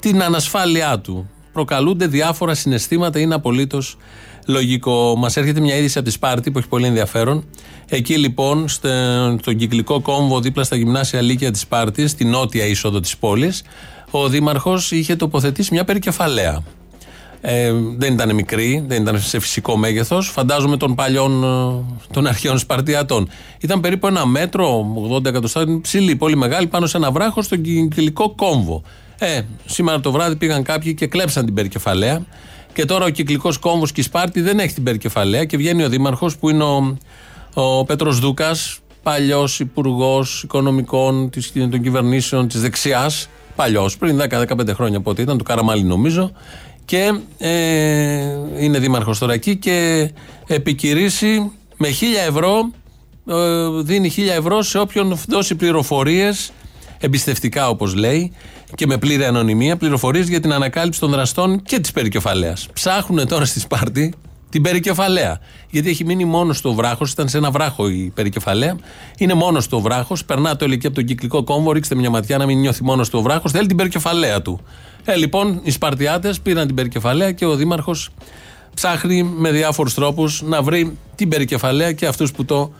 την ανασφάλειά του. Προκαλούνται διάφορα συναισθήματα, είναι απολύτως λογικό. Μας έρχεται μια είδηση από τη Σπάρτη που έχει πολύ ενδιαφέρον. Εκεί λοιπόν, στε- στον κυκλικό κόμβο δίπλα στα γυμνάσια Λύκεια της Σπάρτης, στη νότια είσοδο της πόλης, ο Δήμαρχος είχε τοποθετήσει μια περικεφαλαία. Ε, δεν ήταν μικρή, δεν ήταν σε φυσικό μέγεθος. Φαντάζομαι των παλιών, ε, των αρχαίων Σπαρτιατών. Ήταν περίπου ένα μέτρο, 80 εκατοστά, ψηλή, πολύ μεγάλη, πάνω σε ένα βράχο στον κυκλικό κόμβο. Ε, σήμερα το βράδυ πήγαν κάποιοι και κλέψαν την περικεφαλαία Και τώρα ο κυκλικός κόμβος και η Σπάρτη δεν έχει την περικεφαλαία και βγαίνει ο Δήμαρχος που είναι ο, ο Πέτρος Δούκας, παλιός υπουργός οικονομικών της, των κυβερνήσεων της δεξιάς. Παλιός, πριν 10-15 χρόνια πότε ήταν, του Καραμάλι νομίζω. Και ε, είναι δήμαρχος τώρα εκεί και επικηρύσει με 1000 ευρώ, ε, δίνει 1000 ευρώ σε όποιον δώσει πληροφορίες εμπιστευτικά όπως λέει και με πλήρη ανωνυμία πληροφορίες για την ανακάλυψη των δραστών και της περικεφαλαίας. Ψάχνουν τώρα στη Σπάρτη την περικεφαλαία. Γιατί έχει μείνει μόνος στο βράχος, ήταν σε ένα βράχο η περικεφαλαία. Είναι μόνος στο βράχος, περνά το ελικί από τον κυκλικό κόμβο, ρίξτε μια ματιά να μην νιώθει μόνος στο βράχος, θέλει την περικεφαλαία του. Ε, λοιπόν, οι Σπαρτιάτες πήραν την περικεφαλαία και ο Δήμαρχος ψάχνει με διάφορους τρόπους να βρει την περικεφαλαία και αυτούς που το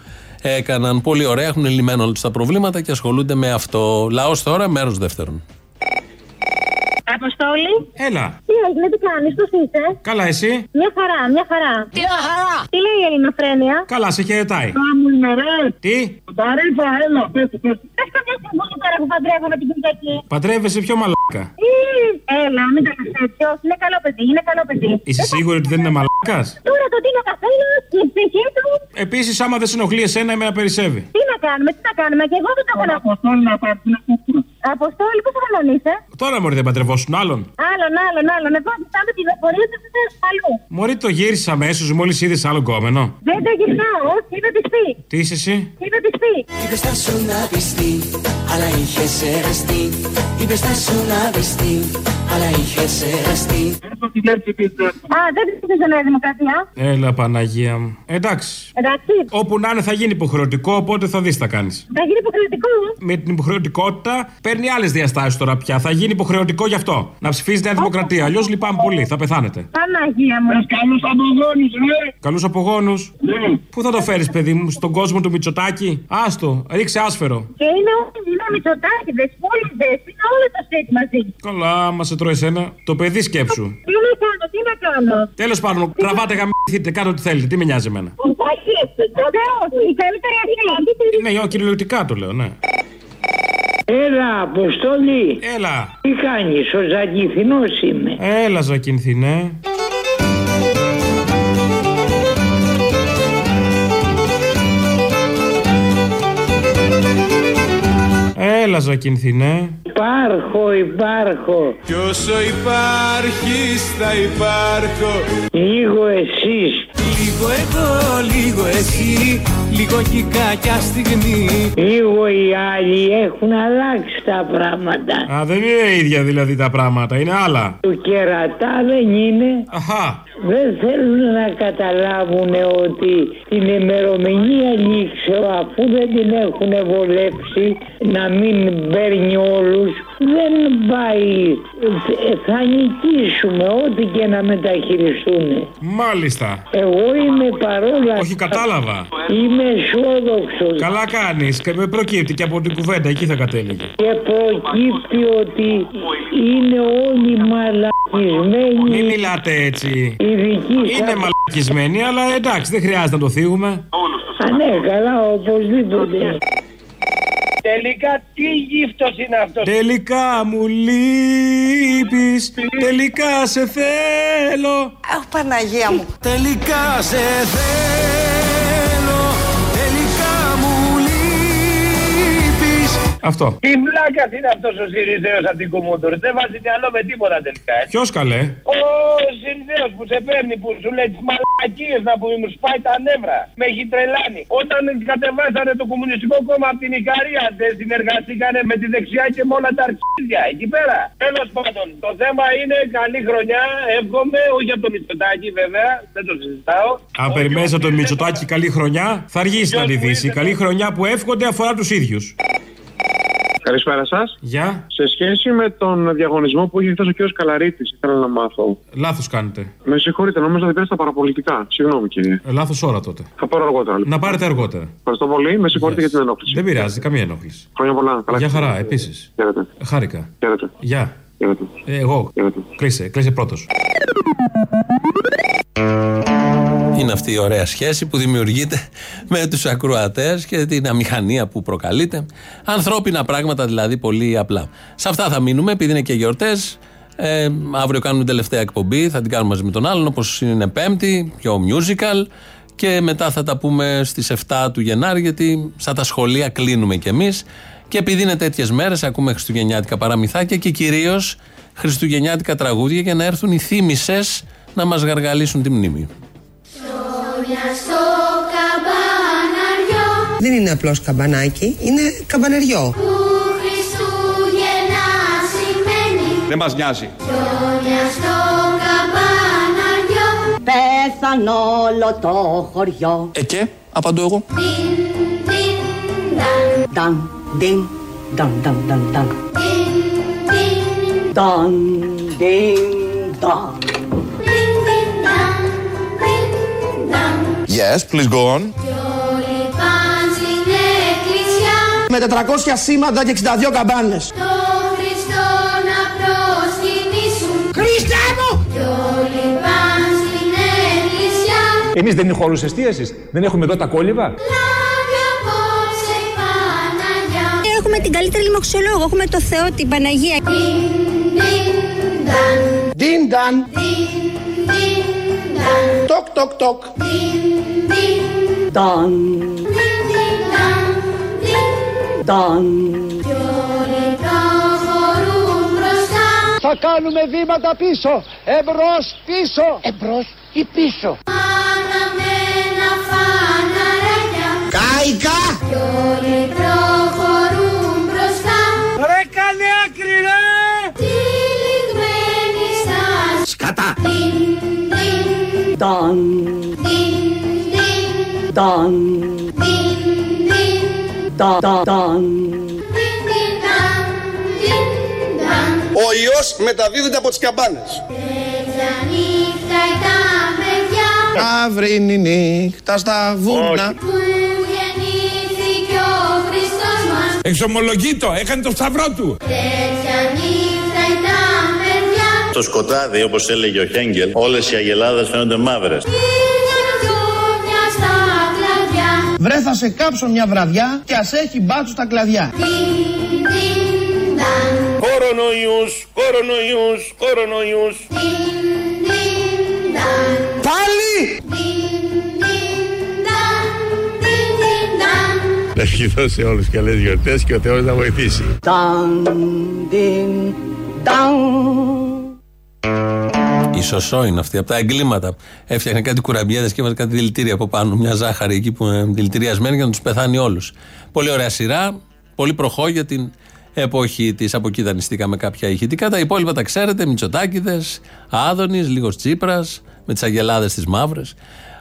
έκαναν. Πολύ ωραία, έχουν λυμμένο όλα τους τα προβλήματα και ασχολούνται με αυτό. Λαός τώρα, μέρος δεύτερον. Αποστόλη. Έλα. Τι έγινε, τι κάνεις, πώς είσαι; Καλά, εσύ; Μια χαρά, μια χαρά. Τι χαρά. Τι λέει η Ελληνοφρένεια; Καλά, σε χαιρετάει. Κάμου είναι ρε. Τι; Ταρήφα, έλα, πες του, πες του. Πες καμιά συμβουλή τώρα που παντρεύομαι την Κυριακή. Παντρεύεσαι πιο μαλάκα. Ή, Έλα, μην το λες τέτοιο. Είναι καλό παιδί, είναι καλό παιδί. Είσαι σίγουρη ότι δεν είναι μαλάκας; Τώρα το δίνει ο καθένα, η ψυχή του. Επίσης, άμα δεν σε ενοχλεί εσένα, εμένα περισσεύει. Τι να κάνουμε, τι να κάνουμε, και εγώ δεν το έχω να πω. Αποστόλη να πάρει την Αποστόλη, πόσο χρονών είσαι; Τώρα μωρή δεν παντρευόσουν άλλον. Άλλον, άλλον, άλλον. Εγώ κοιτάμε τη πληροφορία του σε αλλού. Μωρή το γύρισε αμέσως μόλις είδες άλλο κόμενο. Δεν το γυρνάω, όχι, είμαι πιστή. Τι είσαι εσύ; Είμαι πιστή. Είπε στα σου να πιστεί, αλλά είχες εραστεί. Είπε στα σου να πιστεί, αλλά είχες εραστεί. Α, δεν πιστεύω σε Νέα Δημοκρατία. Έλα, Παναγία μου. Εντάξει. Εντάξει. Όπου να είναι θα γίνει υποχρεωτικό, οπότε θα δεις τι θα κάνεις. Θα γίνει υποχρεωτικό. Με την υποχρεωτικότητα παίρνει άλλες διαστάσεις τώρα πια. Θα γίνει υποχρεωτικό γι' αυτό. Να ψηφίζει Νέα Δημοκρατία. Αλλιώς λυπάμαι πολύ, θα πεθάνετε. Παναγία μου. Καλούς απογόνους, ναι. Καλούς απογόνους. Πού θα το φέρεις, παιδί μου, στον κόσμο του Μητσοτάκη; Άστο, ρίξε άσφαιρο. Και είναι όλοι είναι μυτσοτάκιδες, πόλιδες, είναι όλο το σπίτι μαζί. Καλά, μα σε τρώει εσένα. Το παιδί σκέψου. Τι να κάνω, τι να κάνω. Τέλος πάντων, τραβάτε γαμηθείτε, κάντε ό,τι θέλετε. Τι με νοιάζει εμένα. Όχι, όχι, η καλύτερη αρχή. Ναι, κυριολεκτικά το λέω, ναι. Έλα, Αποστόλη. Έλα. Τι κάνεις, ο Ζακηθινός είμαι. Έλα, Ζακυνθινέ. Έλα, Ζακυνθινέ. Υπάρχω, υπάρχω. Κι όσο υπάρχεις θα υπάρχω Λίγο εσείς. Λίγο εγώ, λίγο εσύ Λίγο κι η κακιά στιγμή Λίγο οι άλλοι έχουν αλλάξει τα πράγματα. Α, δεν είναι ίδια δηλαδή τα πράγματα, είναι άλλα. Του κερατά δεν είναι. Αχα. Δεν θέλουν να καταλάβουν ότι την ημερομηνία λήξεω αφού δεν την έχουν βολέψει να μην παίρνει όλους δεν πάει. Ε, Θα νικήσουμε ό,τι και να μεταχειριστούν. Μάλιστα. Εγώ είμαι παρόλα Όχι, κατάλαβα. Είμαι αισιόδοξο. Καλά κάνεις και με προκύπτει και από την κουβέντα, εκεί θα κατέληγε. Και προκύπτει ότι είναι όλοι μαλακισμένοι. Μην μιλάτε έτσι. Οι δικοί Είναι μαλακισμένοι, αλλά εντάξει, δεν χρειάζεται να το θίγουμε. Α, ναι, καλά, οπωσδήποτε. Τελικά τι γύφτος είναι αυτός; Τελικά μου λείπεις, τελικά σε θέλω. Αχ, Παναγία μου. Τελικά σε θέλω Αυτό. Τι βλάκα είναι αυτός ο Σιριζέος από την Κουμούντορ. Δεν βάζει μυαλό με τίποτα τελικά. έτσι. Ποιος καλέ; Ο Σιριζέος που σε παίρνει, που σου λέει τις μαλακίες να πούμε, μου σπάει τα νεύρα. Με έχει τρελάνει. Όταν κατεβάσανε το Κομμουνιστικό Κόμμα από την Ικαρία, δεν συνεργαστήκανε με τη δεξιά και με όλα τα αρχίδια εκεί πέρα. Τέλος πάντων, το θέμα είναι καλή χρονιά. Εύχομαι, όχι από το Μητσοτάκι βέβαια, δεν το συζητάω. Αν περιμένεις από τον Μητσοτάκη καλή χρονιά, θα αργήσει να τη δεις. Η καλή χρονιά που εύχονται αφορά τους ίδιους. Καλησπέρα σας. Γεια. Σε σχέση με τον διαγωνισμό που είχε χθε ο κ. Καλαρίτη, ήθελα να μάθω. Λάθος κάνετε. Με συγχωρείτε, νόμιζα ότι πήρε στα παραπολιτικά. Συγγνώμη, κύριε. Ε, Λάθος ώρα τότε. Θα πάρω αργότερα. Λοιπόν. Να πάρετε αργότερα. Ευχαριστώ πολύ. Με συγχωρείτε για την ενόχληση. Δεν πειράζει, καμία ενόχληση. Χρόνια πολλά. Καλά Γεια χαρά, Χριστούγεννα. επίσης. Χαίρετε. Χάρηκα. Χαίρετε. Γεια. Χαίρετε. Ε, εγώ. Κλείσε, κλείσε πρώτος. Είναι αυτή η ωραία σχέση που δημιουργείται με τους ακροατές και την αμηχανία που προκαλείται. Ανθρώπινα πράγματα δηλαδή πολύ απλά. Σε αυτά θα μείνουμε επειδή είναι και γιορτές. Ε, αύριο κάνουμε τελευταία εκπομπή, θα την κάνουμε μαζί με τον άλλον, όπως είναι Πέμπτη, πιο musical. Και μετά θα τα πούμε στις 7 του Γενάρη, γιατί σαν τα σχολεία κλείνουμε κι εμείς. Και επειδή είναι τέτοιες μέρες, ακούμε χριστουγεννιάτικα παραμυθάκια και κυρίως χριστουγεννιάτικα τραγούδια για να έρθουν οι θύμησες να μας γαργαλίσουν τη μνήμη. Δεν είναι απλώς καμπανάκι, είναι καμπανεριό. Δεν μας νοιάζει. Πέθαν όλο το χωριό. Ε και, απαντώ εγώ. Νταν, ντιν, νταν, νταν, νταν, νταν. Νταν, ντιν, νταν. Yes, please go on. Με 400 σήματα και 62 καμπάνες. Το Χριστό να προσκυνήσουν Χριστέ μου! Κι όλοι πάνε στην εκκλησιά Εμείς δεν είναι χώρους εστίασης. Δεν έχουμε εδώ τα κόλληβα. Λάβει απόψε η Παναγιά Έχουμε την καλύτερη λοιμοξιολόγο, έχουμε το Θεό, την Παναγία. Ντιν-νταν. Τοκ, τοκ, τοκ. Νταν, νταν. Κι όλοι προχωρούν μπροστά Θα κάνουμε βήματα πίσω, εμπρός, πίσω. Εμπρός ή πίσω. Αναμένα φαναράκια Κάικα! Κι Ο ιός μεταδίδεται από τις καμπάνες. Τέτοια νύχτα ήταν παιδιά Αύρινη νύχτα στα βουνά. που γεννήθηκε ο Χριστός μας Εξομολογείτο, έκανε το σταυρό του. Στο σκοτάδι, όπως έλεγε ο Χέγγελ, όλες οι αγελάδες φαίνονται μαύρες. Πήγαν δούνια στα κλαδιά Βρε θα σε κάψω μια βραδιά και ας έχει μπάτσου στα κλαδιά. Διν, διν, δαν Κορονοϊούς, κορονοϊούς, κορονοϊούς. Διν, διν, δαν Πάλι! Διν, διν, δαν Διν, διν, δαν Να ευχηθώ σε όλους καλές γιορτές και ο Θεός να βοηθήσει. Νταν, διν, νταν. Η σωσό είναι αυτή, από τα εγκλήματα. Έφτιαχνε κάτι κουραμπιέδες και έβαζε κάτι δηλητήρια από πάνω. Μια ζάχαρη εκεί που είναι δηλητηριασμένη για να τους πεθάνει όλους. Πολύ ωραία σειρά. Πολύ προχώ για την εποχή της. Από εκεί δανειστήκαμε κάποια ηχητικά. Τα υπόλοιπα τα ξέρετε. Μητσοτάκηδες, Άδωνης, λίγος Τσίπρας, με τις αγελάδες τις μαύρες.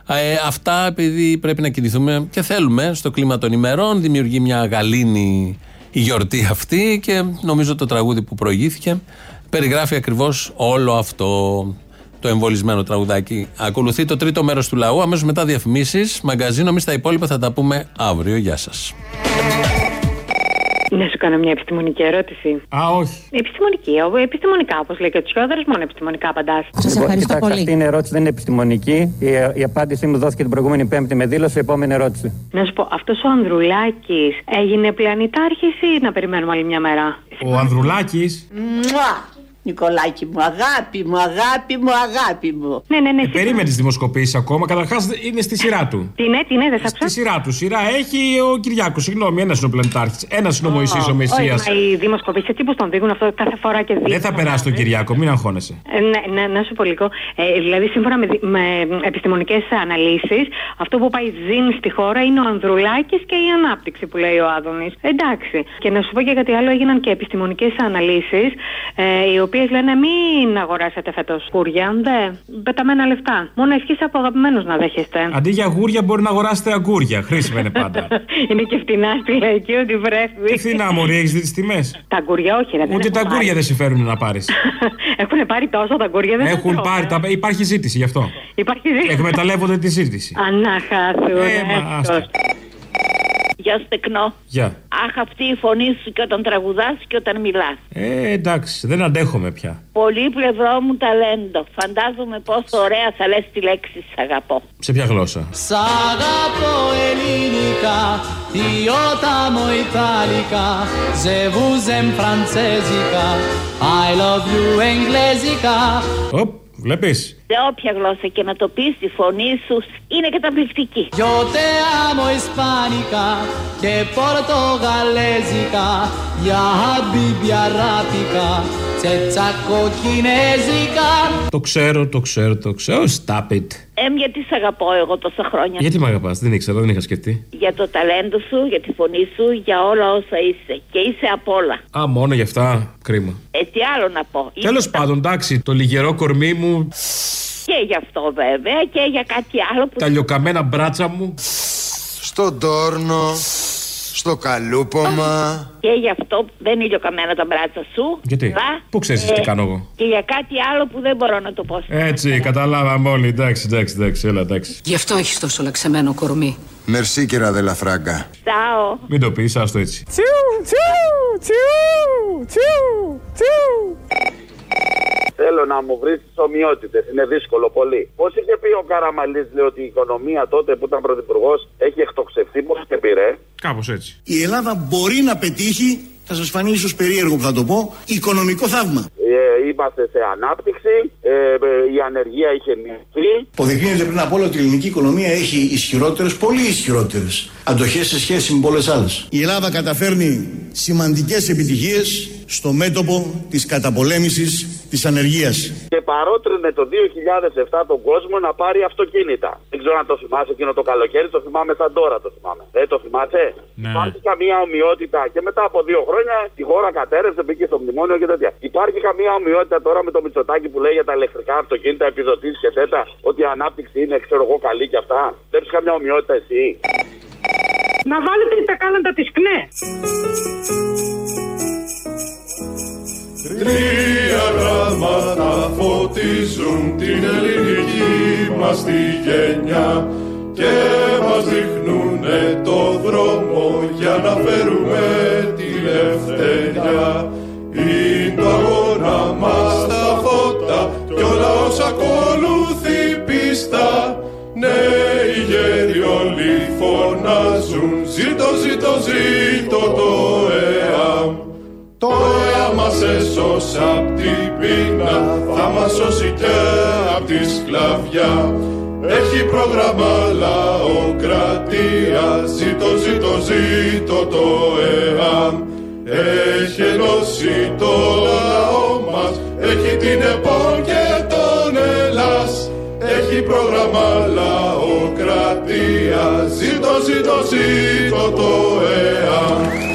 Ε, αυτά επειδή πρέπει να κινηθούμε και θέλουμε στο κλίμα των ημερών. Δημιουργεί μια γαλήνη η γιορτή αυτή και νομίζω το τραγούδι που προηγήθηκε περιγράφει ακριβώς όλο αυτό το εμβολισμένο τραγουδάκι. Ακολουθεί το τρίτο μέρος του λαού, αμέσως μετά διαφημίσεις, μαγκαζίνο, εμείς τα υπόλοιπα θα τα πούμε αύριο. Γεια σας. Να σου κάνω μια επιστημονική ερώτηση. Α, όχι. Επιστημονική, ο- επιστημονικά όπως λέει και ο Τσιόδρα, μόνο επιστημονικά απαντάς. Λοιπόν, κοιτάξτε, Αυτή είναι ερώτηση, δεν είναι επιστημονική. Η, η απάντησή μου δόθηκε την προηγούμενη Πέμπτη με δήλωση. Επόμενη ερώτηση. Να σου πω, αυτός ο Ανδρουλάκης έγινε πλανητάρχης ή να περιμένουμε άλλη μια μέρα; Ο Ανδρουλάκης Μουα! Νικολάκη μου, αγάπη μου, αγάπη μου, αγάπη μου. Ναι, ναι, ναι. Ε, περίμενε τις δημοσκοπήσεις ακόμα. Καταρχάς είναι στη σειρά του. Τι ναι, τι ναι, δεν θα Στη σειρά του. Σειρά έχει ο Κυριάκος. Συγγνώμη, ένας είναι ο πλανητάρχης. Ένας είναι ο Μωυσής ο Όχι, Μεσία. μα οι δημοσκοπήσεις έτσι που τον δείχνουν αυτό κάθε φορά και δείχνουν. Δεν θα περάσει τον Κυριάκο, μην αγχώνεσαι. Ε, ναι, ναι, να σου πω λίγο. Ε, δηλαδή, σύμφωνα με, δι- με επιστημονικές αναλύσεις, αυτό που πάει ζήν στη χώρα είναι ο Ανδρουλάκης και η ανάπτυξη που λέει ο Άδωνης. Εντάξει. Και να σου πω και κάτι άλλο, έγιναν και επιστημονικές αναλύσεις, ε, οι οποίες λένε μην αγοράσετε φέτος κούρια. Δε, πεταμένα λεφτά. Μόνο ευχής από αγαπημένους να δέχεστε. Αντί για γούρια μπορεί να αγοράσετε αγκούρια. Χρήσιμα είναι πάντα. είναι και φτηνά στη λαϊκή ότι βρέφει. Τι φθηνά, Μωρή, έχεις δει τις τιμές; Τα αγκούρια, όχι, ρε. δεν Ούτε έχουν τα αγκούρια πάρει. δεν συμφέρουν να πάρεις. Έχουν πάρει τόσο τα αγκούρια, δεν τα Έχουν τρώω, πάρει. ε. Τα... Υπάρχει ζήτηση γι' αυτό. Υπάρχει ζήτηση. Εκμεταλλεύονται τη ζήτηση. Ανάχαθου. Ε, μα, άστα. Γεια σου τεκνό. Γεια. Αχ αυτή η φωνή σου και όταν τραγουδάς και όταν μιλάς. Ε, εντάξει, δεν αντέχομαι πια. Πολύ πλευρό μου ταλέντο. Φαντάζομαι πόσο ωραία θα λες τη λέξη σ' αγαπώ. Σε ποια γλώσσα; Σ' αγαπώ ελληνικά, io t'amo italica, je vous aime francesica, I love you εγγλέζικα Οπ, βλέπεις. Σε όποια γλώσσα και να το πεις, τη φωνή σου είναι καταπληκτική. Yo te amo ισπανικά και πορτογαλέζικα Για habibi αράπικα τσετσακο κινέζικα Το ξέρω, το ξέρω, το ξέρω. Stop it. Εμ, γιατί σε αγαπώ εγώ τόσα χρόνια; Γιατί με αγαπάς, δεν ήξερα, δεν είχα σκεφτεί. Για το ταλέντο σου, για τη φωνή σου, για όλα όσα είσαι. Και είσαι απ' όλα. Α, μόνο γι' αυτά, κρίμα. Ε, τι άλλο να πω. Τέλος πάντων, εντάξει, το λιγερό κορμί μου, Και γι' αυτό βέβαια και για κάτι άλλο που. τα λιοκαμένα μπράτσα μου. Στον τόρνο, στο καλούπομα. Και γι' αυτό δεν είναι ηλιοκαμένα τα μπράτσα σου. Γιατί, Βα, πού ξέρεις ε, τι κάνω εγώ; Και για κάτι άλλο που δεν μπορώ να το πω. Έτσι, καταλάβαμε όλοι. Εντάξει, εντάξει, εντάξει, έλα, εντάξει. Γι' αυτό έχεις τόσο λαξεμένο κορμί. Μερσή κύρα Δελαφράγκα. Τσάω. Μην το πεις, άστο έτσι. Τσιου, τσιου, τσιου, τσιου, τσιου. Θέλω να μου βρει τι ομοιότητες. Είναι δύσκολο πολύ. Πώς είχε πει ο Καραμαλής, λέει ότι η οικονομία τότε που ήταν πρωθυπουργός έχει εκτοξευθεί, πώς και πήρε. Κάπως έτσι. Η Ελλάδα μπορεί να πετύχει, θα σας φανεί ίσως περίεργο που θα το πω, οικονομικό θαύμα. Ε, είμαστε σε ανάπτυξη, ε, ε, η ανεργία είχε μειωθεί. Αποδεικνύεται πριν από όλα ότι η ελληνική οικονομία έχει ισχυρότερες, πολύ ισχυρότερες αντοχές σε σχέση με πολλές άλλες. Η Ελλάδα καταφέρνει σημαντικές επιτυχίες στο μέτωπο της καταπολέμησης της ανεργίας. Και παρότρινε το 2007 τον κόσμο να πάρει αυτοκίνητα. Δεν ξέρω αν το θυμάσαι εκείνο το καλοκαίρι, το θυμάμαι σαν τώρα το θυμάμαι. Δεν το θυμάσαι; Ναι. Υπάρχει καμία ομοιότητα και μετά από δύο χρόνια η χώρα κατέρευσε, μπήκε στο μνημόνιο και τέτοια. Υπάρχει καμία ομοιότητα τώρα με το Μητσοτάκι που λέει για τα ηλεκτρικά αυτοκίνητα, επιδοτήσεις και τέτοια, ότι η ανάπτυξη είναι ξέρω εγώ καλή και αυτά. Δεν έχεις καμιά ομοιότητα εσύ; Να βάλετε τα κάλαντα της ΚΝΕ. Τρία γράμματα φωτίζουν την ελληνική μας τη γενιά και μας δείχνουνε το δρόμο για να φέρουμε τη ελευθεριά. Είναι το αγώνα μας τα φώτα κι όλα όσα ακολουθεί πίστα νέοι γέροι όλοι φωνάζουν ζήτω ζήτω ζήτω έσωσε απ' την πείνα Θα μας σώσει και απ' τη σκλαβιά. Έχει πρόγραμμα λαοκρατία Ζήτω, ζήτω, ζήτω το ΕΑΜ Έχει ενώσει το λαό μας Έχει την ΕΠΟ και τον Ελλάς. Έχει πρόγραμμα λαοκρατία Ζήτω, ζήτω, ζήτω το ΕΑΜ